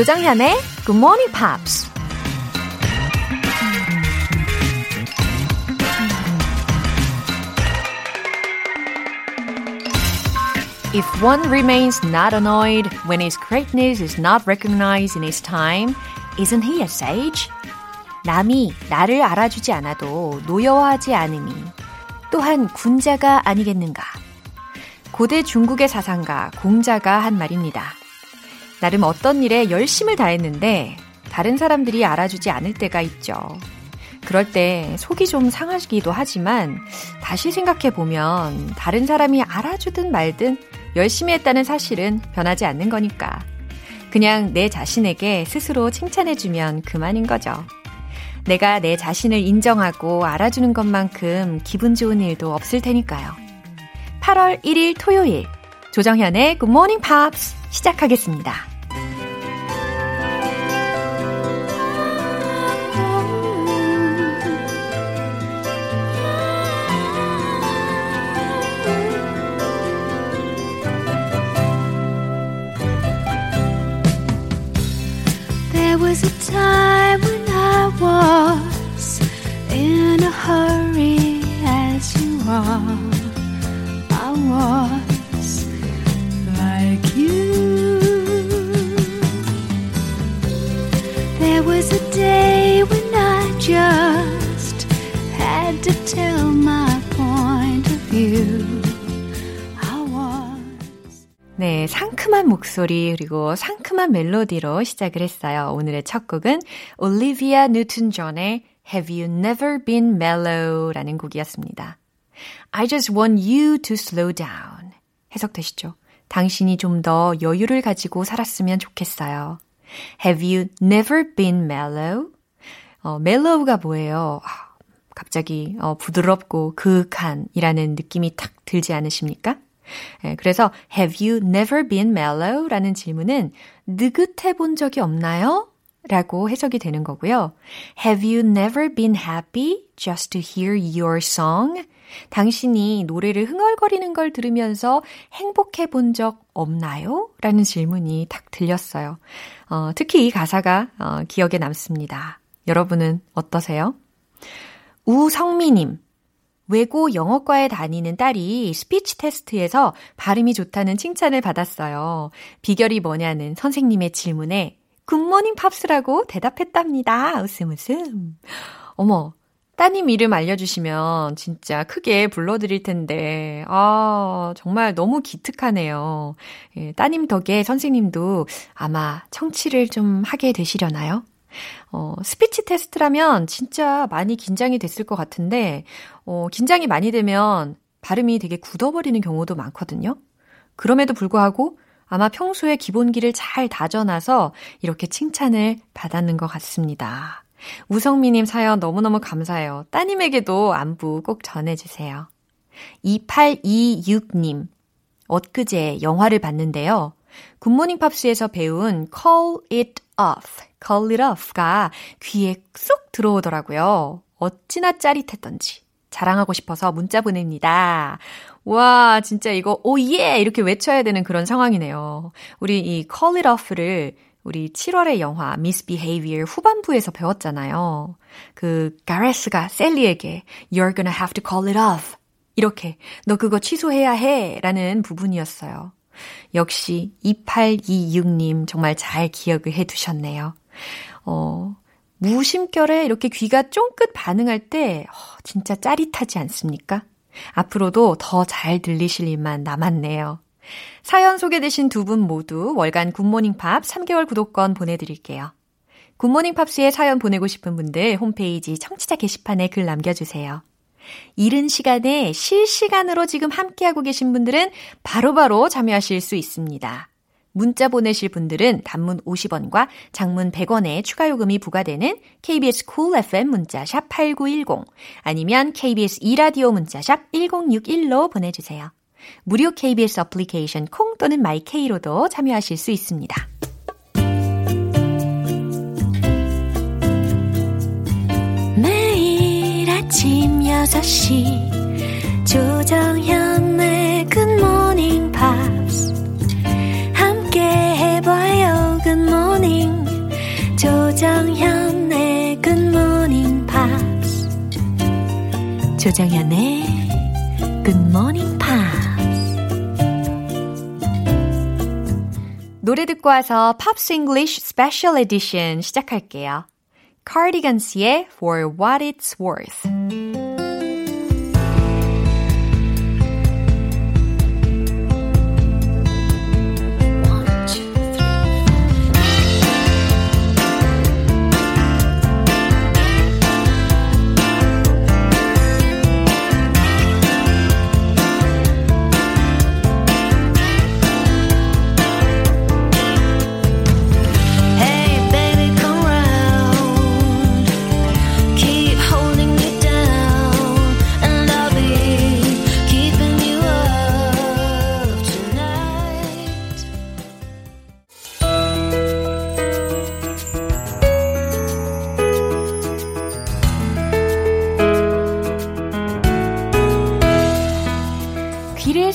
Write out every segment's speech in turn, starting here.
조정현의 Good Morning Pops. If one remains not annoyed when his greatness is not recognized in his time, isn't he a sage? 남이 나를 알아주지 않아도 노여워하지 않음이 또한 군자가 아니겠는가? 고대 중국의 사상가 공자가 한 말입니다. 나름 어떤 일에 열심을 다했는데 다른 사람들이 알아주지 않을 때가 있죠. 그럴 때 속이 좀 상하기도 하지만 다시 생각해 보면 다른 사람이 알아주든 말든 열심히 했다는 사실은 변하지 않는 거니까. 그냥 내 자신에게 스스로 칭찬해주면 그만인 거죠. 내가 내 자신을 인정하고 알아주는 것만큼 기분 좋은 일도 없을 테니까요. 8월 1일 토요일 조정현의 Good Morning Pops 시작하겠습니다. 목소리 그리고 상큼한 멜로디로 시작을 했어요. 오늘의 첫 곡은 올리비아 뉴튼 존의 Have You Never Been Mellow라는 곡이었습니다. I just want you to slow down. 해석되시죠? 당신이 좀 더 여유를 가지고 살았으면 좋겠어요. Have you never been mellow? 어, mellow가 뭐예요? 아, 갑자기 어, 부드럽고 그윽한이라는 느낌이 탁 들지 않으십니까? 예, 그래서 Have you never been mellow? 라는 질문은 느긋해 본 적이 없나요? 라고 해석이 되는 거고요. Have you never been happy just to hear your song? 당신이 노래를 흥얼거리는 걸 들으면서 행복해 본 적 없나요? 라는 질문이 탁 들렸어요. 어, 특히 이 가사가 어, 기억에 남습니다. 여러분은 어떠세요? 우성미님, 외고 영어과에 다니는 딸이 스피치 테스트에서 발음이 좋다는 칭찬을 받았어요. 비결이 뭐냐는 선생님의 질문에 굿모닝 팝스라고 대답했답니다. 웃음 웃음. 어머, 따님 이름 알려주시면 진짜 크게 불러드릴 텐데, 아, 정말 너무 기특하네요. 예, 따님 덕에 선생님도 아마 청취를 좀 하게 되시려나요? 어, 스피치 테스트라면 진짜 많이 긴장이 됐을 것 같은데, 어, 긴장이 많이 되면 발음이 되게 굳어버리는 경우도 많거든요. 그럼에도 불구하고 아마 평소에 기본기를 잘 다져놔서 이렇게 칭찬을 받았는 것 같습니다. 우성미님 사연 너무너무 감사해요. 따님에게도 안부 꼭 전해주세요. 2826님, 엊그제 영화를 봤는데요. 굿모닝 팝스에서 배운 call it off, call it off가 귀에 쏙 들어오더라고요. 어찌나 짜릿했던지. 자랑하고 싶어서 문자 보냅니다. 와, 진짜 이거, 오, 예! 이렇게 외쳐야 되는 그런 상황이네요. 우리 이 call it off를 우리 7월의 영화 Misbehavior 후반부에서 배웠잖아요. 그 가레스가 셀리에게 You're gonna have to call it off. 이렇게 너 그거 취소해야 해 라는 부분이었어요. 역시 2826님 정말 잘 기억을 해 두셨네요. 어, 무심결에 이렇게 귀가 쫑긋 반응할 때 어, 진짜 짜릿하지 않습니까? 앞으로도 더 잘 들리실 일만 남았네요. 사연 소개되신 두 분 모두 월간 굿모닝 팝 3개월 구독권 보내드릴게요. 굿모닝 팝스에 사연 보내고 싶은 분들 홈페이지 청취자 게시판에 글 남겨주세요. 이른 시간에 실시간으로 지금 함께하고 계신 분들은 바로바로 바로 참여하실 수 있습니다. 문자 보내실 분들은 단문 50원과 장문 100원의 추가 요금이 부과되는 KBS cool FM 문자샵 8910 아니면 KBS 이라디오 문자샵 1061로 보내주세요. 무료 KBS 어플리케이션 콩 또는 마이케이로도 참여하실 수 있습니다. 매일 아침 6시 조정현의 조정현의 Good Morning Pops. 노래 듣고 와서 팝스 잉글리쉬 스페셜 에디션 시작할게요. Cardigans의 For What It's Worth.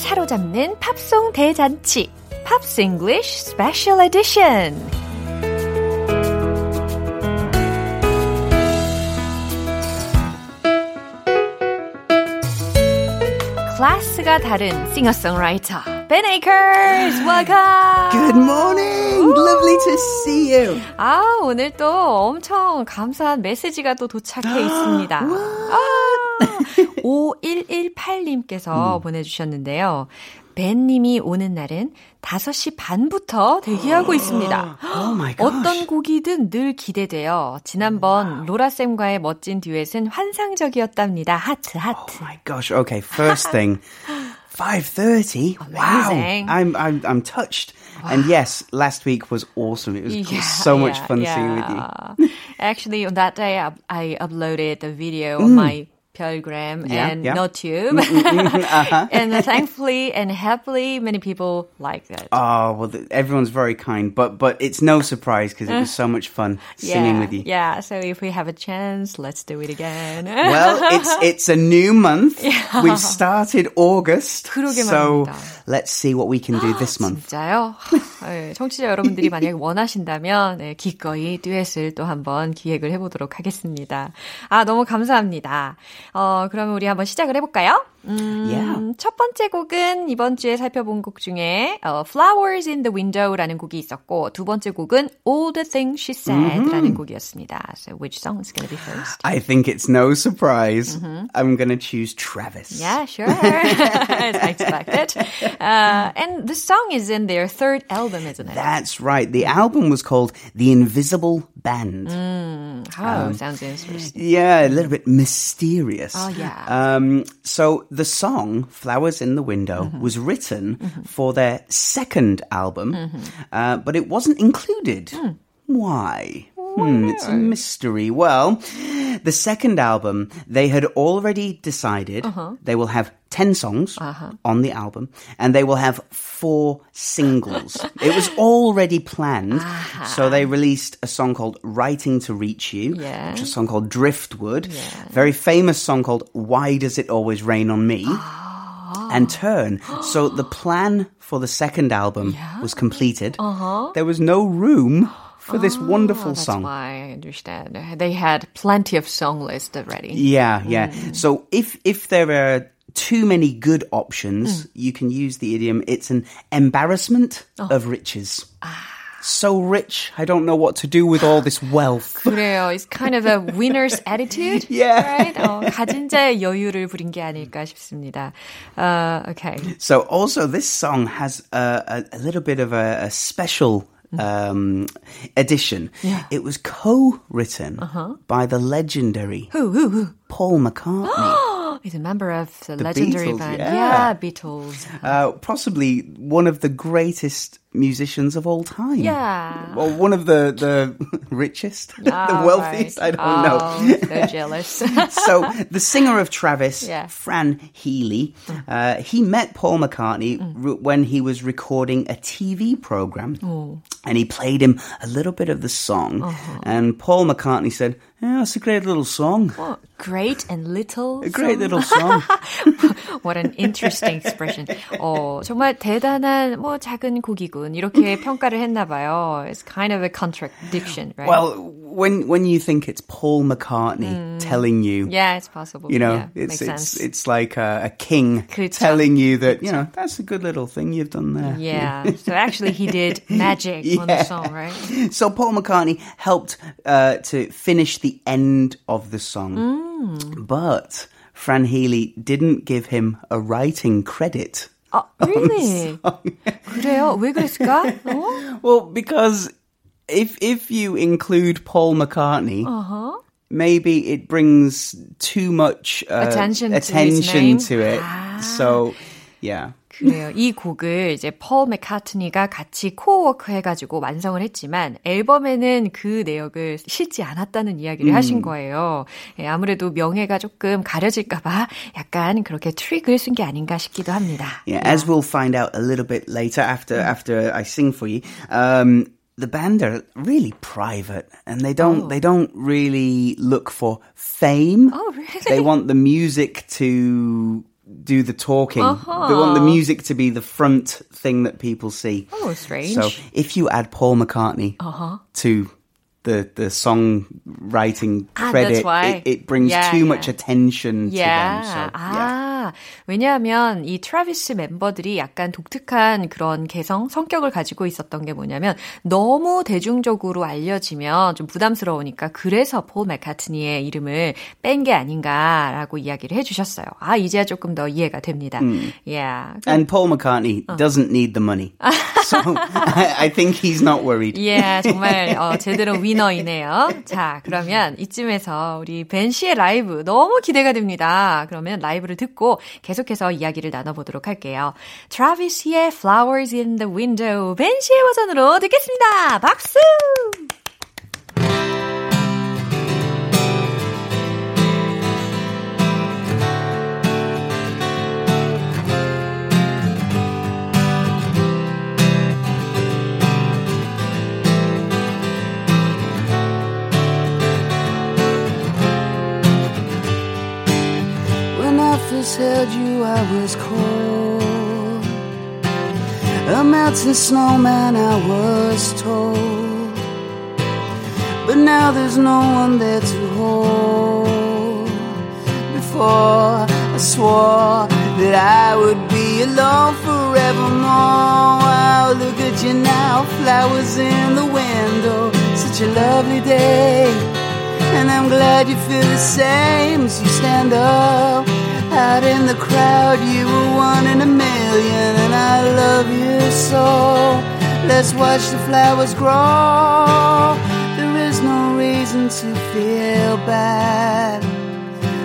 사로잡는 팝송 대잔치. 팝스 잉글리쉬 스페셜 에디션. 클래스가 다른 싱어송라이터 Ben Akers, welcome. Good morning. Lovely to see you. 아, 오늘 또 엄청 감사한 메시지가 또 도착해 있습니다. 아, 5118님께서 보내주셨는데요. 벤님이 오는 날은 5시 반부터 대기하고 있습니다. Oh. 어떤 곡이든 늘 기대돼요. 지난번 로라쌤과의 멋진 듀엣은 환상적이었답니다. 하트, 하트. Oh my gosh. Okay, first thing. 5:30. Amazing. Wow. I'm I'm I'm touched. And yes, last week was awesome. It was Yeah, so much yeah, fun singing with you. yeah. Actually, on that day, I, I uploaded the video on my Pelgram Yeah, and yeah. NoTube. Uh-huh. and thankfully and happily, many people liked it. Oh, well th- everyone's very kind, but but it's no surprise because it was so much fun singing yeah, with you. Yeah, so if we have a chance, let's do it again. Well, it's it's a new month. We've started August. 그러게 so 말입니다. let's see what we can do this month. 진짜요? 네, 청취자 여러분들이 만약에 원하신다면 네, 기꺼이 듀엣을 또 한번 기획을 해보도록 하겠습니다. 아 너무 감사합니다. 어 그러면 우리 한번 시작을 해볼까요? 음, Yeah. 첫 번째 곡은 이번 주에 살펴본 곡 중에 어, Flowers in the Window라는 곡이 있었고 두 번째 곡은 All the Things She Said라는 곡이었습니다. So which song is going to be first? I think it's no surprise. I'm going to choose Travis. Yeah, sure. As I expected. Uh, and the song is in their third album, isn't it? That's right. The album was called The Invisible Band. Oh, sounds interesting. Yeah, a little bit mysterious. Oh, yeah. Um, so the song "Flowers in the Window" Mm-hmm. was written for their second album, Mm-hmm. uh, but it wasn't included. Hmm. Why? Hmm, it's a mystery. Well, the second album, they had already decided Uh-huh. they will have 10 songs on the album and they will have four singles. it was already planned. So they released a song called Writing to Reach You, Yeah. which is a song called Driftwood, very famous song called Why Does It Always Rain on Me? And Turn. So the plan for the second album was completed. There was no room for this wonderful Oh, that's song. why I understand. They had plenty of song lists already. Yeah, yeah. Mm. So if if there are too many good Mm. options, you can use the idiom it's an embarrassment Oh. of riches. Ah. So rich, I don't know what to do with all this wealth. 그래요. It's kind of a winner's attitude. Yeah. Right? 어, 가진 자의 여유를 부린 게 아닐까 싶습니다. Uh, okay. So also this song has a, a, a little bit of a, a special um, edition. Yeah. It was co-written by the legendary Who, who, who? Paul McCartney. He's a member of the, The legendary Beatles, band. yeah. Beatles. uh, possibly one of the greatest musicians of all time. Yeah. Well, one of the the richest, the Oh, wealthiest. right. I don't know. Oh, so jealous. so the singer of Travis, Yeah. Fran Healy, uh, he met Paul McCartney r- when he was recording a TV program, and he played him a little bit of the song. And Paul McCartney said, "Yeah, it's a great little song, Oh, great and little. a great song. little song." What an interesting expression. 어, 정말 대단한 뭐 작은 곡이군. 여러분. 이렇게 평가를 했나 봐요. It's kind of a contradiction, right? Well, when when you think it's Paul McCartney telling you, yeah, it's possible. you know, yeah, it's makes it's sense. it's like a, a king 그렇죠. telling you that you know that's a good little thing you've done there. yeah. So actually he did magic on the Yeah. song, right? So Paul McCartney helped uh, to finish the end of the song, Mm. but Fran Healy didn't give him a writing credit. 아, really? 그래요? 왜 그랬을까? 어? Well, because if if you include Paul McCartney, Uh-huh. maybe it brings too much uh, Attention to his attention name. to it. Ah. So, yeah. 그래요. 이 곡을 이제 폴 맥카트니가 같이 코워크 해가지고 완성을 했지만 앨범에는 그 내역을 실지 않았다는 이야기를 하신 거예요. 예, 아무래도 명예가 조금 가려질까봐 약간 그렇게 트릭을 쓴 게 아닌가 싶기도 합니다. Yeah, as we'll find out a little bit later after after I sing for you. Um, the band are really private and they don't they don't really look for fame. Oh, really? They want the music to do the talking. They want the music to be the front thing that people see. Oh, strange. So if you add Paul McCartney Uh-huh. to the the song writing Ah, credit, it, it brings Yeah, too yeah. much attention to them. Yeah. So, yeah. 아, 왜냐하면 이 트라비스 멤버들이 약간 독특한 그런 개성, 성격을 가지고 있었던 게 뭐냐면 너무 대중적으로 알려지면 좀 부담스러우니까 그래서 폴 맥카트니의 이름을 뺀 게 아닌가라고 이야기를 해주셨어요. 아, 이제야 조금 더 이해가 됩니다. Yeah. And Paul McCartney doesn't need the money. So I, I think he's not worried. 예, 정말 어, 제대로 위너이네요. 자, 그러면 이쯤에서 우리 벤 씨의 라이브 너무 기대가 됩니다. 그러면 라이브를 듣고 계속 해서 이야기를 나눠보도록 할게요. 트라비스의 Flowers in the Window 벤 씨의 버전으로 듣겠습니다. 박수! First you, I was cold. A melting snowman, I was told. But now there's no one there to hold. Before I swore that I would be alone forevermore. Wow, look at you now, flowers in the window. Such a lovely day. And I'm glad you feel the same as you stand up out in the crowd. You were one in a million, and I love you so. Let's watch the flowers grow. There is no reason to feel bad.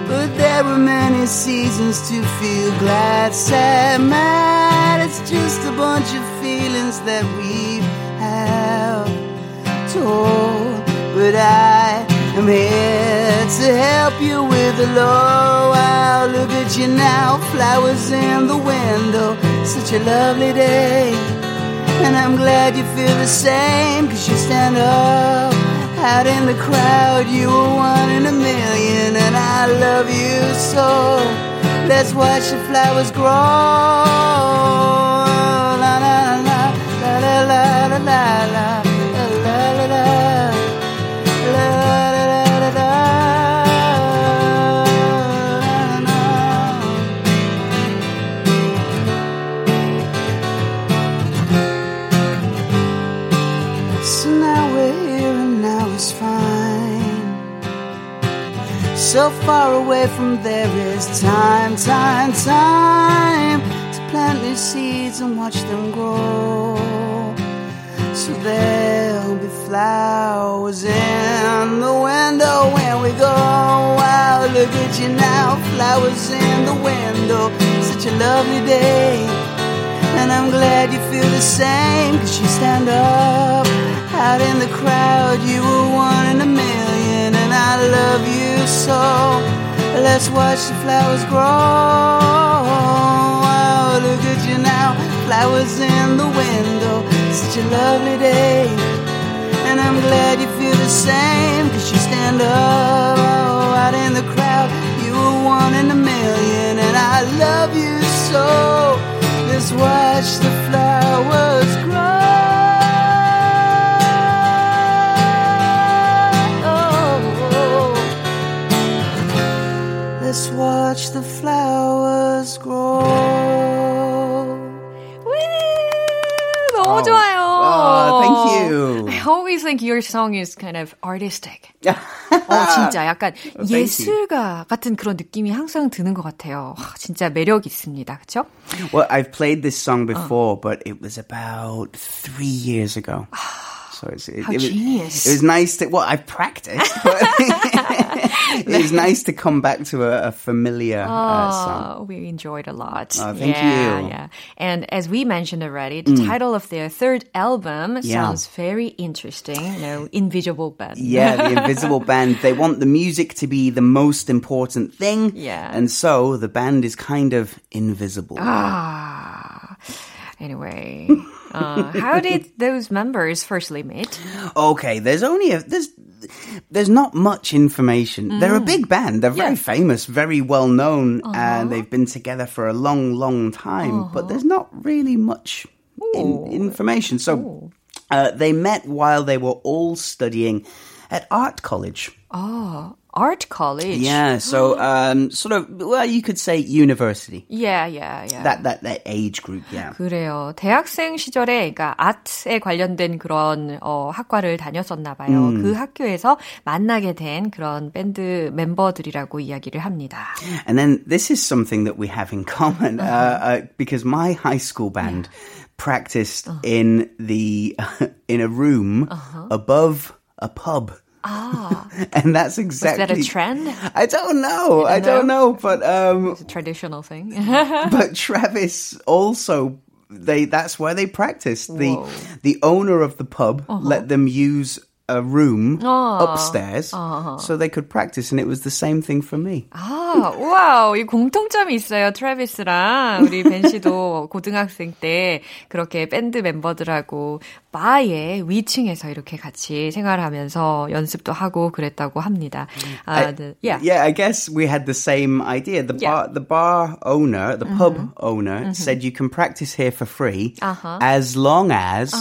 But there are many seasons to feel glad, sad, mad. It's just a bunch of feelings that we have told. But I I'm here to help you with the low. I'll look at you now, flowers in the window. Such a lovely day. And I'm glad you feel the same, cause you stand up out in the crowd. You were one in a million, and I love you so. Let's watch the flowers grow. La la la la la la la la. la. So far away from there is time, time, time to plant new seeds and watch them grow. So there'll be flowers in the window when we go. Wow, look at you now, flowers in the window. Such a lovely day. And I'm glad you feel the same, cause you stand up out in the crowd. You were one in a million, and I love you so. Let's watch the flowers grow. Wow, look at you now, flowers in the window. Such a lovely day. And I'm glad you feel the same, cause you stand up oh, out in the crowd. You were one in a million, and I love you so. Let's watch the flowers grow. always think your song is kind of artistic. 어, 진짜 약간 Oh, thank you. 예술가 같은 그런 느낌이 항상 드는 것 같아요. 와, 진짜 매력 있습니다. 그쵸? Well, I've played this song before, but it was about three years ago. So it's, it, How it was, genius. It was nice to, well, I've practiced, but it was nice to come back to a, a familiar uh, song. Oh, we enjoyed a lot. Oh, thank yeah, you. Yeah. And as we mentioned already, the title of their third album Yeah. sounds very interesting. You know, Invisible Band. Yeah, the Invisible Band. They want the music to be the most important thing. Yeah. And so the band is kind of invisible. Ah. Anyway, uh, how did those members firstly meet? Okay, there's only a, there's, there's not much information. They're a mm. big band. They're very Yeah. famous, very well known, and uh-huh. they've been together for a long, long time, but there's uh-huh. not really much in, information. So, uh, they met while they were all studying at art college. Oh, art college. Yeah, so um, sort of well, you could say university. Yeah, yeah, yeah. That that that age group, yeah. 그래요. 대학생 시절에 그러니까 아트에 관련된 그런 어, 학과를 다녔었나 봐요. 음. 그 학교에서 만나게 된 그런 밴드 멤버들이라고 이야기를 합니다. And then this is something that we have in common uh, uh, because my high school band practiced in the in a room above a pub. Ah, And that's exactly. is that a trend? I don't know. I don't know, but um It's a traditional thing. but Travis also they that's where they practiced. The Whoa. the owner of the pub let them use a room upstairs so they could practice and it was the same thing for me. 아, 와우, 이 공통점이 있어요. 트래비스랑 우리 벤 씨도 고등학생 때 그렇게 밴드 멤버들하고 바의 위층에서 이렇게 같이 생활하면서 연습도 하고 그랬다고 합니다. 아, 네. yeah. Yeah, I guess we had the same idea. The Yeah. bar, the bar owner, the pub owner said you can practice here for free Uh-huh. as long as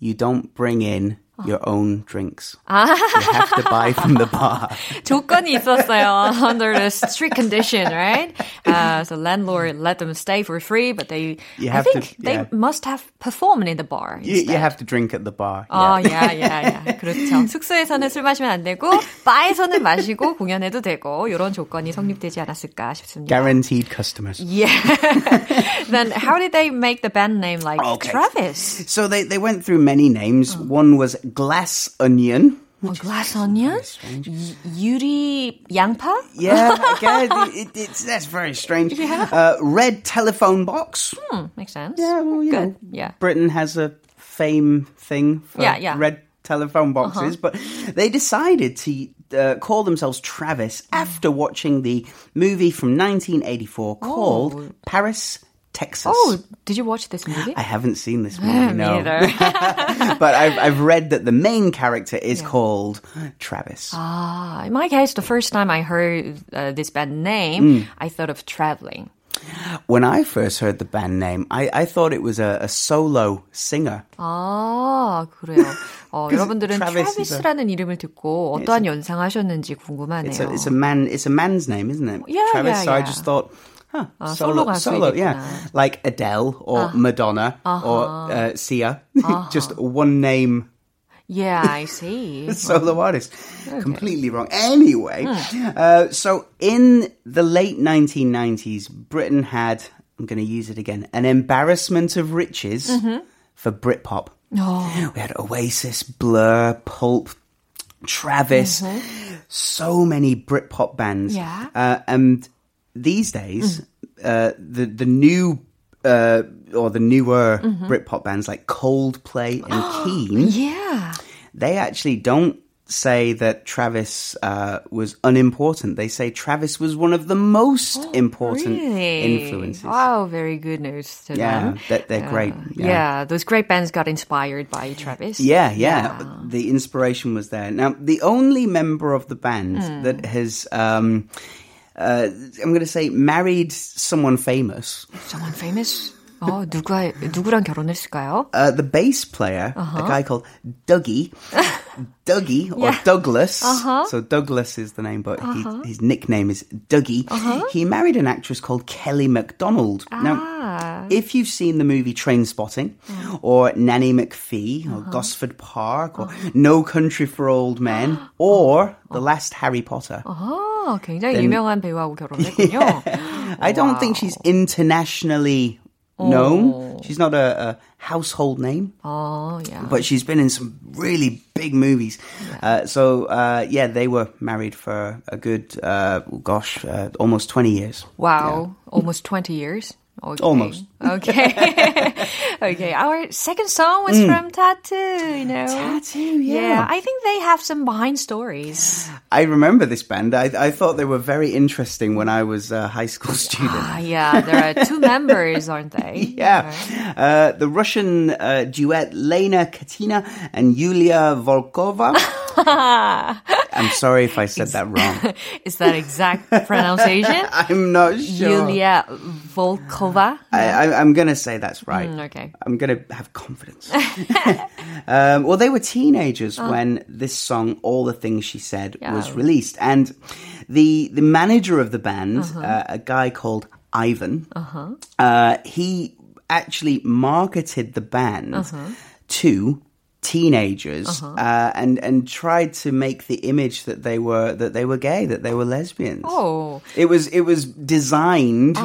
you don't bring in your own drinks. Ah. You have to buy from the bar. 조건이 있었어요. Under the strict condition, right? Uh, so landlord let them stay for free, but they, You I have to- think they yeah. must have performed in the bar. You, you instead. have to drink at the bar. 아, yeah. 야, 야, 야. 그렇죠. 숙소에서는 술 마시면 안 되고, 바에서는 마시고, 공연해도 되고, 이런 조건이 성립되지 않았을까 싶습니다. Guaranteed customers. Yeah. then how did they make the band name like Okay. Travis? So they, they went through many names. Oh. One was glass onion. Oh, glass onion? Yudi Yuri 양파? Yeah, it, it, that's very strange. Yeah. Uh, red telephone box. Hmm, makes sense. Yeah, well, Good. Know, yeah. Britain has a fame thing for yeah, yeah. red telephone boxes, uh-huh. but they decided to uh, call themselves Travis after watching the movie from 1984 called oh. Paris Texas. Oh, did you watch this movie? I haven't seen this movie, Me no. neither. but I've, I've read that the main character is called Travis. Ah, in my case, the first time I heard uh, this band name, Mm. I thought of traveling. When I first heard the band name, I, I thought it was a, a solo singer. 아, 그래요. 어, 여러분들은 Travis is a- 트래비스라는 이름을 듣고 어떠한 연상하셨는지 궁금하네요. It's a, it's a man. It's a man's name, isn't it? Yeah, Travis. yeah, so I yeah. just thought, Huh. Ah, solo, solo, yeah, like Adele or uh, Madonna uh-huh. or uh, Sia, uh-huh. just one name. Yeah, I see. solo artist, okay. completely wrong. Anyway, hmm. uh, so in the late 1990s, Britain had I'm going to use it again an embarrassment of riches mm-hmm. for Britpop. Oh. We had Oasis, Blur, Pulp, Travis, mm-hmm. so many Britpop bands. Yeah, uh, and these days, uh, the the new uh, or the newer Britpop bands like Coldplay and Keane, yeah. they actually don't say that Travis uh, was unimportant. They say Travis was one of the most important Really? influences. Wow, very good news to Yeah, them. that- they're great. Yeah. Yeah. those great bands got inspired by Travis. Yeah, yeah, The inspiration was there. Now, the only member of the band Hmm. that has, um, uh, I'm going to say, married someone famous, Someone famous? 어, 누가 누구랑 결혼했을까요? uh, the bass player, Uh-huh. a guy called Dougie, Dougie or. Douglas. Uh-huh. So Douglas is the name, but uh-huh. he, his nickname is Dougie. Uh-huh. He married an actress called Kelly MacDonald. Ah. Now, if you've seen the movie Trainspotting or Nanny McPhee or Gosford Park or No Country for Old Men or The Last Harry Potter. 굉장히 then, 유명한 배우하고 결혼했군요. yeah. I don't think she's internationally known. She's not a, a household name. 어, yeah. but she's been in some really big movies. Uh, so uh, yeah, they were married for a good, uh, gosh, uh, almost twenty years. Wow, almost 20 years. Okay. Almost. Okay. okay. Our second song was from t.A.T.u., you know. t.A.T.u., Yeah, yeah. I think they have some behind stories. I remember this band. I, I thought they were very interesting when I was a high school student. Ah, yeah, there are two members, aren't they? Yeah, uh, the Russian uh, duet Lena Katina and Yulia Volkova. I'm sorry if I said that wrong. Is that exact pronunciation? I'm not sure. Yulia Volkova. I, I, I'm going to say that's right. Mm, okay. I'm going to have confidence. um, well, they were teenagers when this song, All the Things She Said, was released. And the, the manager of the band, uh, a guy called Ivan, uh, he actually marketed the band to teenagers uh, and and tried to make the image that they were that they were gay that they were lesbians Oh. it was it was designed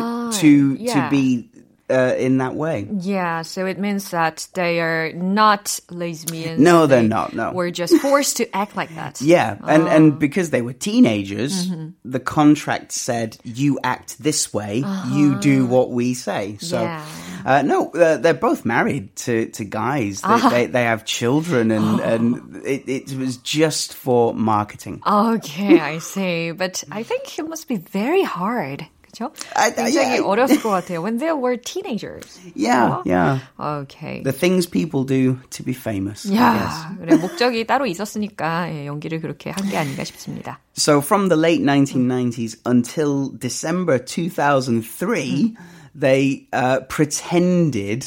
to yeah. to be uh, in that way. Yeah, so it means that they are not lesbians. No, they're They not, no. Were just forced to act like that. Yeah, and Oh. and because they were teenagers, Mm-hmm. the contract said you act this way, you do what we say. So. Uh-huh. Yeah. Uh, no, uh, they're both married to, to guys. They, Ah. they, they have children, and, and it, it was just for marketing. Okay, I see. But I think it must be very hard. 그죠? I- I- 굉장히 yeah, I- 어렸을 것 같아요. When they were teenagers. Yeah, yeah. Okay. The things people do to be famous. I guess. 야, 그래 목적이 따로 있었으니까 예, 연기를 그렇게 한 게 아닌가 싶습니다. So from the late 1990s until December 2003, they uh, pretended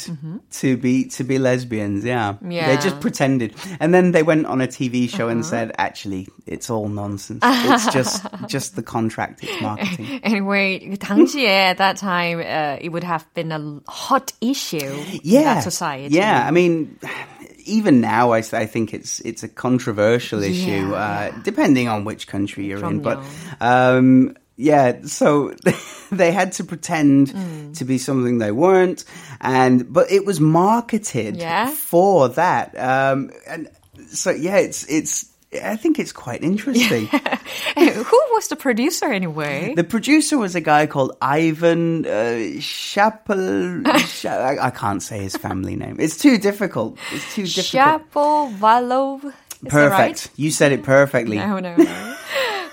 to be to be lesbians. Yeah. Yeah. they just pretended, and then they went on a TV show and said, "Actually, it's all nonsense. it's just just the contract. It's marketing." Anyway, 그 당시에 at that time uh, it would have been a hot issue in yeah, that society. Yeah, I mean. Even now, I, s- I think it's it's a controversial issue, Yeah, uh, depending on which country you're in. But 그럼요. um, yeah, so they had to pretend Mm. to be something they weren't, and but it was marketed Yeah. for that. Um, and so yeah, it's it's. I think it's quite interesting. Who was the producer anyway? The producer was a guy called Ivan uh, Chappell. Sha- I, I can't say his family name. It's too difficult. It's too difficult. Is that Perfect. right? You said it perfectly. No, no, no.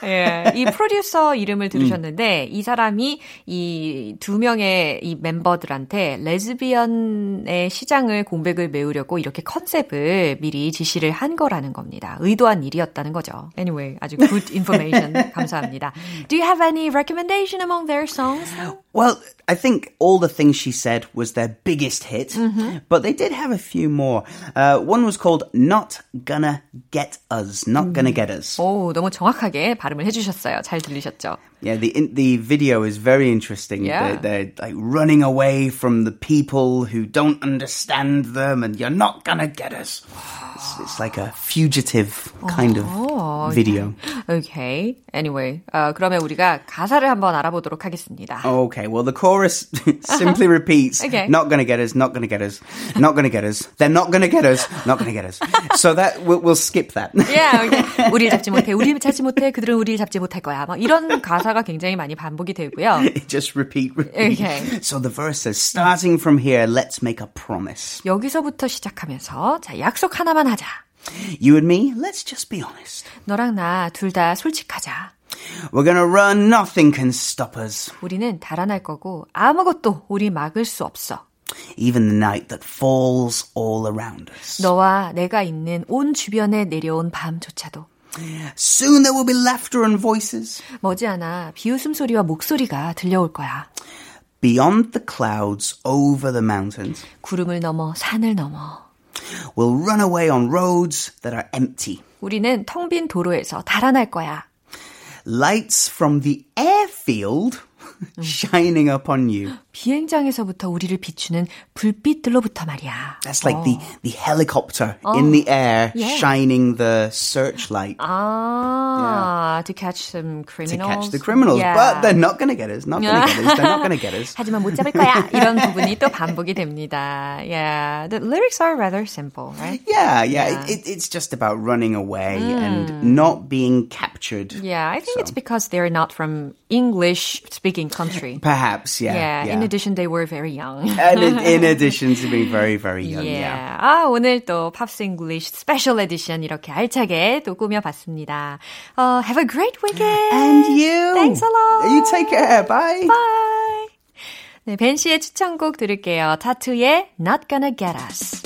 예, 이 프로듀서 이름을 들으셨는데 이 사람이 이 두 명의 이 멤버들한테 레즈비언의 시장을 공백을 메우려고 이렇게 컨셉을 미리 지시를 한 거라는 겁니다. 의도한 일이었다는 거죠. Anyway, 아주 good information 감사합니다. Do you have any recommendation among their songs? Well, I think all the things she said was their biggest hit, but they did have a few more. Uh, one was called "Not Gonna Get Us." Not gonna get us. 오, 너무 정확하게 발음을 해주셨어요. 잘 들리셨죠? Yeah, the in, the video is very interesting. Yeah. They're, they're like running away from the people who don't understand them, and you're not gonna get us. It's, it's like a fugitive kind of video. Okay. Anyway, 어, 그러면 우리가 가사를 한번 알아보도록 하겠습니다. Okay, well, the chorus simply repeats, Okay. not gonna get us, not gonna get us, not gonna get us, they're not gonna get us, not gonna get us. So that, we'll, we'll skip that. Yeah, okay. 우리를 잡지 못해, 우리를 찾지 못해, 그들은 우리를 잡지 못할 거야. 막 이런 가사가 굉장히 많이 반복이 되고요. Just repeat, repeat. Okay. So the verse says, starting from here, let's make a promise. 여기서부터 시작하면서 자 약속 하나만 하자. You and me, let's just be honest. 너랑 나 둘 다 솔직하자. We're gonna run, nothing can stop us. 우리는 달아날 거고 아무것도 우리 막을 수 없어. Even the night that falls all around us. 너와 내가 있는 온 주변에 내려온 밤조차도 Soon there will be laughter and voices. 머지않아 비웃음 소리와 목소리가 들려올 거야. Beyond the clouds, over the mountains. 구름을 넘어 산을 넘어 We'll run away on roads that are empty. 우리는 텅 빈 도로에서 달아날 거야. Lights from the airfield shining up on you. 비행장에서부터 우리를 비추는 불빛들로부터 말이야. That's like the, the helicopter in the air Yeah. shining the searchlight 아, to catch some to criminals. catch the criminals. Yeah. But they're not going to get us. Not going to get us. They're not going to get us. 하지만 못 잡을 거야. 이런 부분이 또 반복이 됩니다. Yeah, the lyrics are rather simple, right? Yeah, yeah. Yeah. It, it, it's just about running away and not being captured. Yeah, I think So. it's because they're not from English-speaking country. Perhaps, yeah. Yeah, yeah. in addition, they were very young. and in, in addition to being very, very young, Yeah. yeah. 아, 오늘 또 팝스 잉글리쉬 스페셜 에디션 이렇게 알차게 또 꾸며봤습니다. 어, have a great weekend. And you. Thanks a lot. You take care. Bye. Bye. 네, 벤 씨의 추천곡 들을게요. 타투의 Not Gonna Get Us.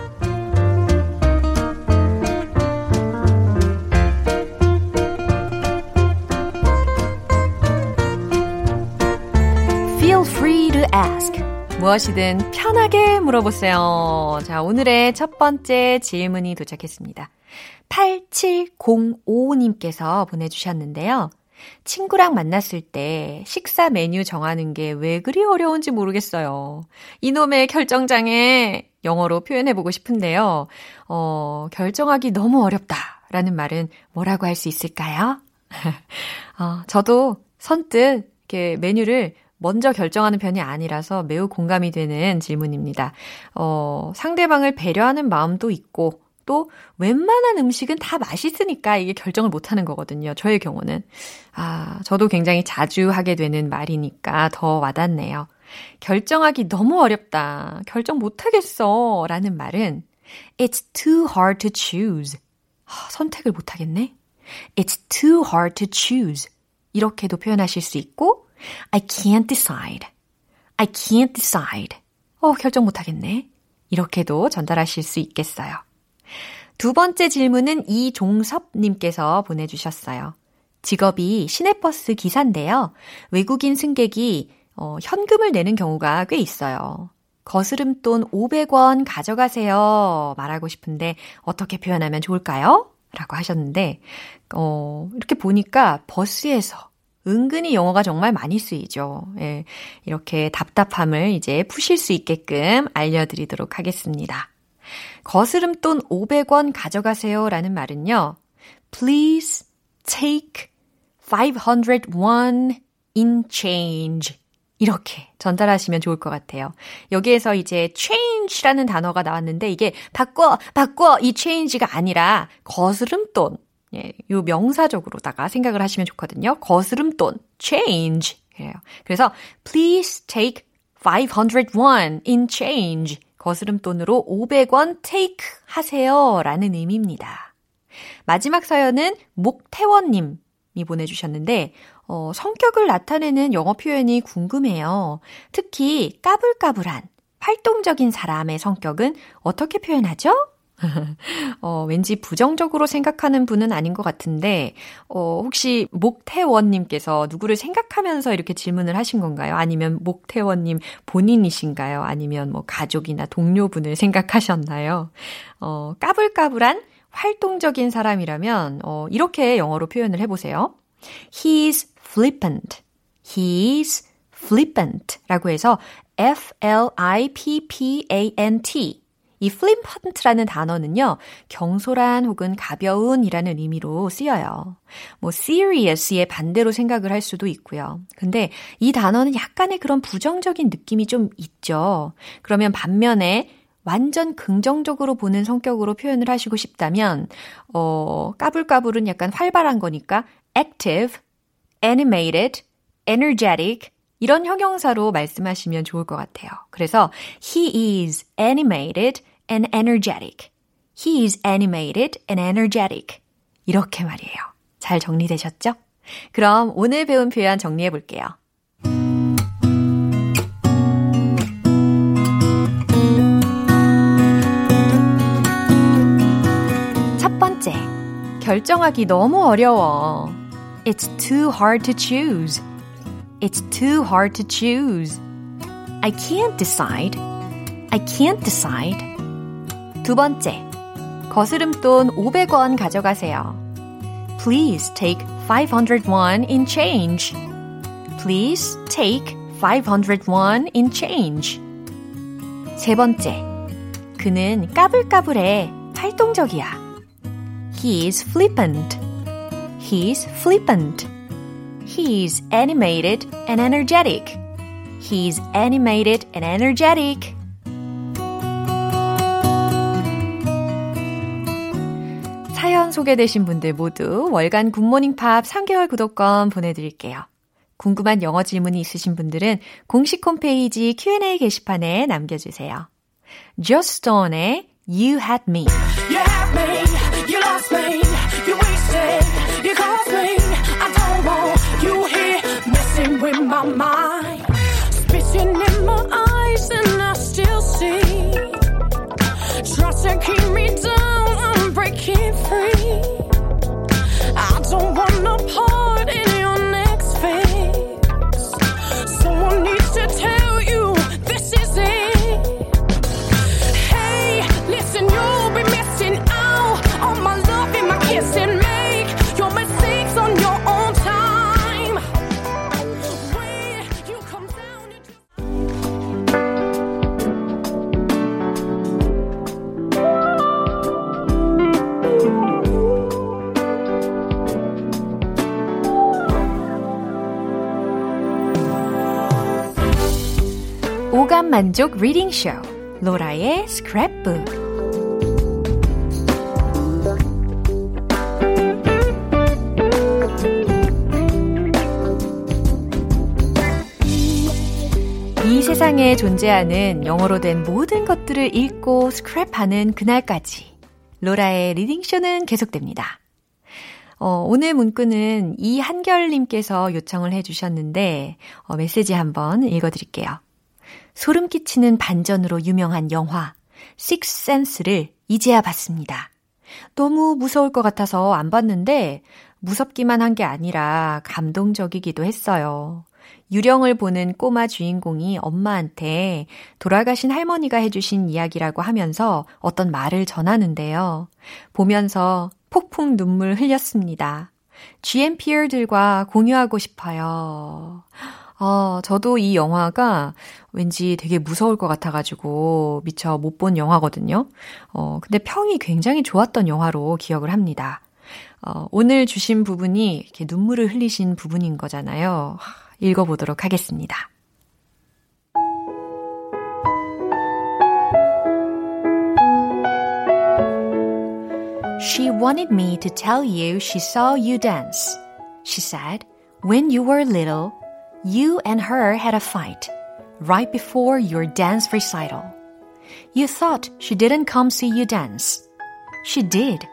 Ask. 무엇이든 편하게 물어보세요. 자, 오늘의 첫 번째 질문이 도착했습니다. 8705님께서 보내주셨는데요. 친구랑 만났을 때 식사 메뉴 정하는 게 왜 그리 어려운지 모르겠어요. 이놈의 결정장애 영어로 표현해보고 싶은데요. 어, 결정하기 너무 어렵다. 라는 말은 뭐라고 할 수 있을까요? 어, 저도 선뜻 이렇게 메뉴를 먼저 결정하는 편이 아니라서 매우 공감이 되는 질문입니다. 어, 상대방을 배려하는 마음도 있고, 또 웬만한 음식은 다 맛있으니까 이게 결정을 못 하는 거거든요. 저의 경우는. 아, 저도 굉장히 자주 하게 되는 말이니까 더 와닿네요. 결정하기 너무 어렵다. 결정 못 하겠어. 라는 말은 It's too hard to choose. 아, 선택을 못 하겠네. It's too hard to choose. 이렇게도 표현하실 수 있고 I can't decide. I can't decide. 어, 결정 못 하겠네. 이렇게도 전달하실 수 있겠어요. 두 번째 질문은 이종섭님께서 보내주셨어요. 직업이 시내버스 기사인데요. 외국인 승객이 어, 현금을 내는 경우가 꽤 있어요. 거스름돈 500원 가져가세요. 말하고 싶은데 어떻게 표현하면 좋을까요? 라고 하셨는데, 어, 이렇게 보니까 버스에서 은근히 영어가 정말 많이 쓰이죠. 예, 이렇게 답답함을 이제 푸실 수 있게끔 알려드리도록 하겠습니다. 거스름돈 500원 가져가세요 라는 말은요. Please take 500 won in change. 이렇게 전달하시면 좋을 것 같아요. 여기에서 이제 change라는 단어가 나왔는데 이게 바꿔, 바꿔 이 change가 아니라 거스름돈. 예, 요 명사적으로다가 생각을 하시면 좋거든요. 거스름돈, change. 그래요. 그래서 please take 500 won in change. 거스름돈으로 500원 take 하세요. 라는 의미입니다. 마지막 사연은 목태원님 이 보내주셨는데, 어, 성격을 나타내는 영어 표현이 궁금해요. 특히 까불까불한, 활동적인 사람의 성격은 어떻게 표현하죠? 어, 왠지 부정적으로 생각하는 분은 아닌 것 같은데, 어, 혹시 목태원님께서 누구를 생각하면서 이렇게 질문을 하신 건가요? 아니면 목태원님 본인이신가요? 아니면 뭐 가족이나 동료분을 생각하셨나요? 어, 까불까불한 활동적인 사람이라면, 어, 이렇게 영어로 표현을 해보세요. He's flippant. He's flippant 라고 해서 F-L-I-P-P-A-N-T 이 flippant라는 단어는요, 경솔한 혹은 가벼운이라는 의미로 쓰여요. 뭐 serious의 반대로 생각을 할 수도 있고요. 근데 이 단어는 약간의 그런 부정적인 느낌이 좀 있죠. 그러면 반면에 완전 긍정적으로 보는 성격으로 표현을 하시고 싶다면, 어, 까불까불은 약간 활발한 거니까 active, animated, energetic, 이런 형용사로 말씀하시면 좋을 것 같아요. 그래서 he is animated and energetic. He is animated and energetic. 이렇게 말이에요. 잘 정리되셨죠? 그럼 오늘 배운 표현 정리해 볼게요. 첫 번째, 결정하기 너무 어려워. It's too hard to choose. It's too hard to choose. I can't decide. I can't decide. 두 번째, 거스름돈 500원 가져가세요. Please take 500 won in change. Please take 500 won in change. 세 번째, 그는 까불까불해 활동적이야. He is flippant. He's flippant. He's animated and energetic. He's animated and energetic. 사연 소개되신 분들 모두 월간 굿모닝 팝 3개월 구독권 보내드릴게요. 궁금한 영어 질문이 있으신 분들은 공식 홈페이지 Q&A 게시판에 남겨주세요. Just Stone의 You Had Me. You had me, you lost me, you wasted, you caused me. I don't want you here messing with my mind. Spitting in my eyes and I still see. Try to keep me down, I'm breaking free. Don't 만족 리딩 쇼 로라의 스크랩북 이 세상에 존재하는 영어로 된 모든 것들을 읽고 스크랩하는 그날까지 로라의 리딩쇼는 계속됩니다. 어, 오늘 문구는 이한결님께서 요청을 해주셨는데 어, 메시지 한번 읽어드릴게요. 소름 끼치는 반전으로 유명한 영화 식스센스를 이제야 봤습니다. 너무 무서울 것 같아서 안 봤는데 무섭기만 한 게 아니라 감동적이기도 했어요. 유령을 보는 꼬마 주인공이 엄마한테 돌아가신 할머니가 해주신 이야기라고 하면서 어떤 말을 전하는데요. 보면서 폭풍 눈물 흘렸습니다. GMPR들과 공유하고 싶어요. 어, 저도 이 영화가 왠지 되게 무서울 것 같아가지고 미처 못 본 영화거든요. 어, 근데 평이 굉장히 좋았던 영화로 기억을 합니다. 어, 오늘 주신 부분이 이렇게 눈물을 흘리신 부분인 거잖아요. 하, 읽어보도록 하겠습니다. She wanted me to tell you she saw you dance. She said, when you were little, you and her had a fight right before your dance recital. You thought she didn't come see you dance. She did.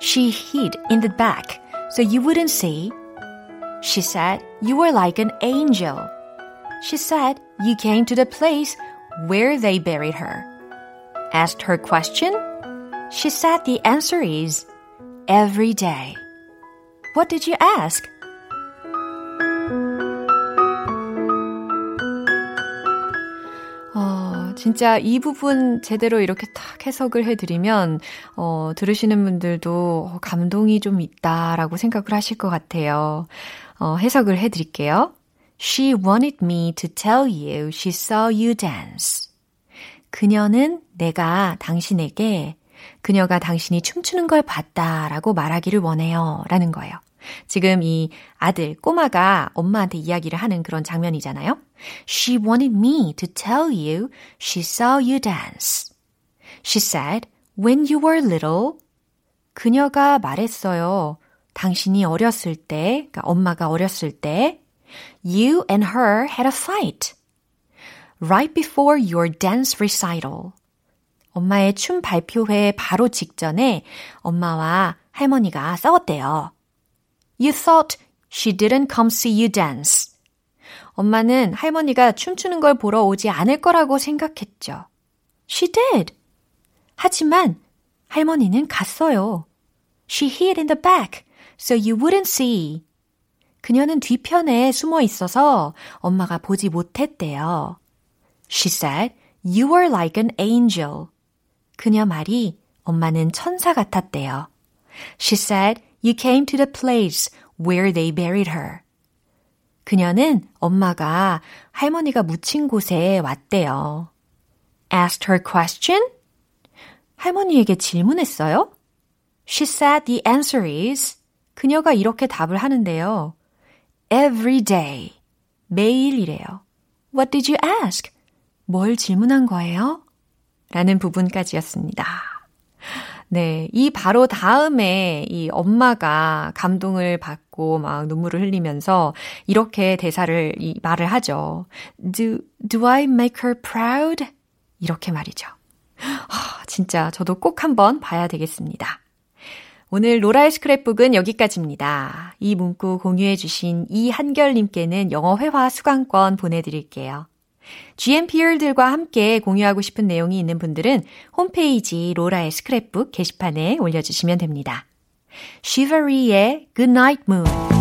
She hid in the back so you wouldn't see. She said you were like an angel. She said you came to the place where they buried her. Asked her question? She said the answer is every day. What did you ask? 진짜 이 부분 제대로 이렇게 탁 해석을 해드리면, 어, 들으시는 분들도 감동이 좀 있다라고 생각을 하실 것 같아요. 어, 해석을 해드릴게요. She wanted me to tell you she saw you dance. 그녀는 내가 당신에게 그녀가 당신이 춤추는 걸 봤다라고 말하기를 원해요. 라는 거예요. 지금 이 아들, 꼬마가 엄마한테 이야기를 하는 그런 장면이잖아요. She wanted me to tell you she saw you dance. She said, when you were little. 그녀가 말했어요. 당신이 어렸을 때, 그러니까 엄마가 어렸을 때, you and her had a fight. Right before your dance recital. 엄마의 춤 발표회 바로 직전에 엄마와 할머니가 싸웠대요. You thought she didn't come see you dance. 엄마는 할머니가 춤추는 걸 보러 오지 않을 거라고 생각했죠. She did. 하지만 할머니는 갔어요. She hid in the back, so you wouldn't see. 그녀는 뒤편에 숨어 있어서 엄마가 보지 못했대요. She said, You were like an angel. 그녀 말이 엄마는 천사 같았대요. She said, You came to the place where they buried her. 그녀는 엄마가 할머니가 묻힌 곳에 왔대요. Asked her question? 할머니에게 질문했어요? She said the answer is 그녀가 이렇게 답을 하는데요. Every day. 매일이래요. What did you ask? 뭘 질문한 거예요? 라는 부분까지였습니다. 네, 이 바로 다음에 이 엄마가 감동을 받고 막 눈물을 흘리면서 이렇게 대사를 이 말을 하죠. Do do I make her proud? 이렇게 말이죠. 하, 진짜 저도 꼭 한번 봐야 되겠습니다. 오늘 로라의 스크랩북은 여기까지입니다. 이 문구 공유해주신 이한결님께는 영어 회화 수강권 보내드릴게요. GMPR들과 함께 공유하고 싶은 내용이 있는 분들은 홈페이지 로라의 스크랩북 게시판에 올려주시면 됩니다. Shivery의 Goodnight Moon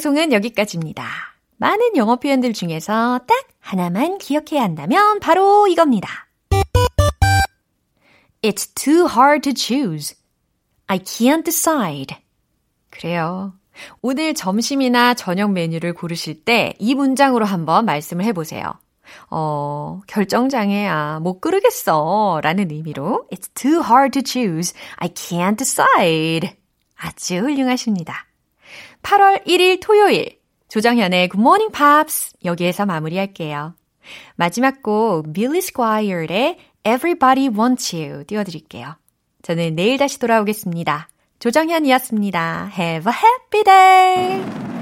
방송은 여기까지입니다. 많은 영어 표현들 중에서 딱 하나만 기억해야 한다면 바로 이겁니다. It's too hard to choose. I can't decide. 그래요. 오늘 점심이나 저녁 메뉴를 고르실 때 이 문장으로 한번 말씀을 해보세요. 어, 결정장애야, 못 고르겠어. 라는 의미로 It's too hard to choose. I can't decide. 아주 훌륭하십니다. 8월 1일 토요일 조정현의 Good Morning Pops 여기에서 마무리할게요. 마지막 곡 빌리 스콰이어의 Everybody Wants You 띄워드릴게요. 저는 내일 다시 돌아오겠습니다. 조정현이었습니다. Have a happy day!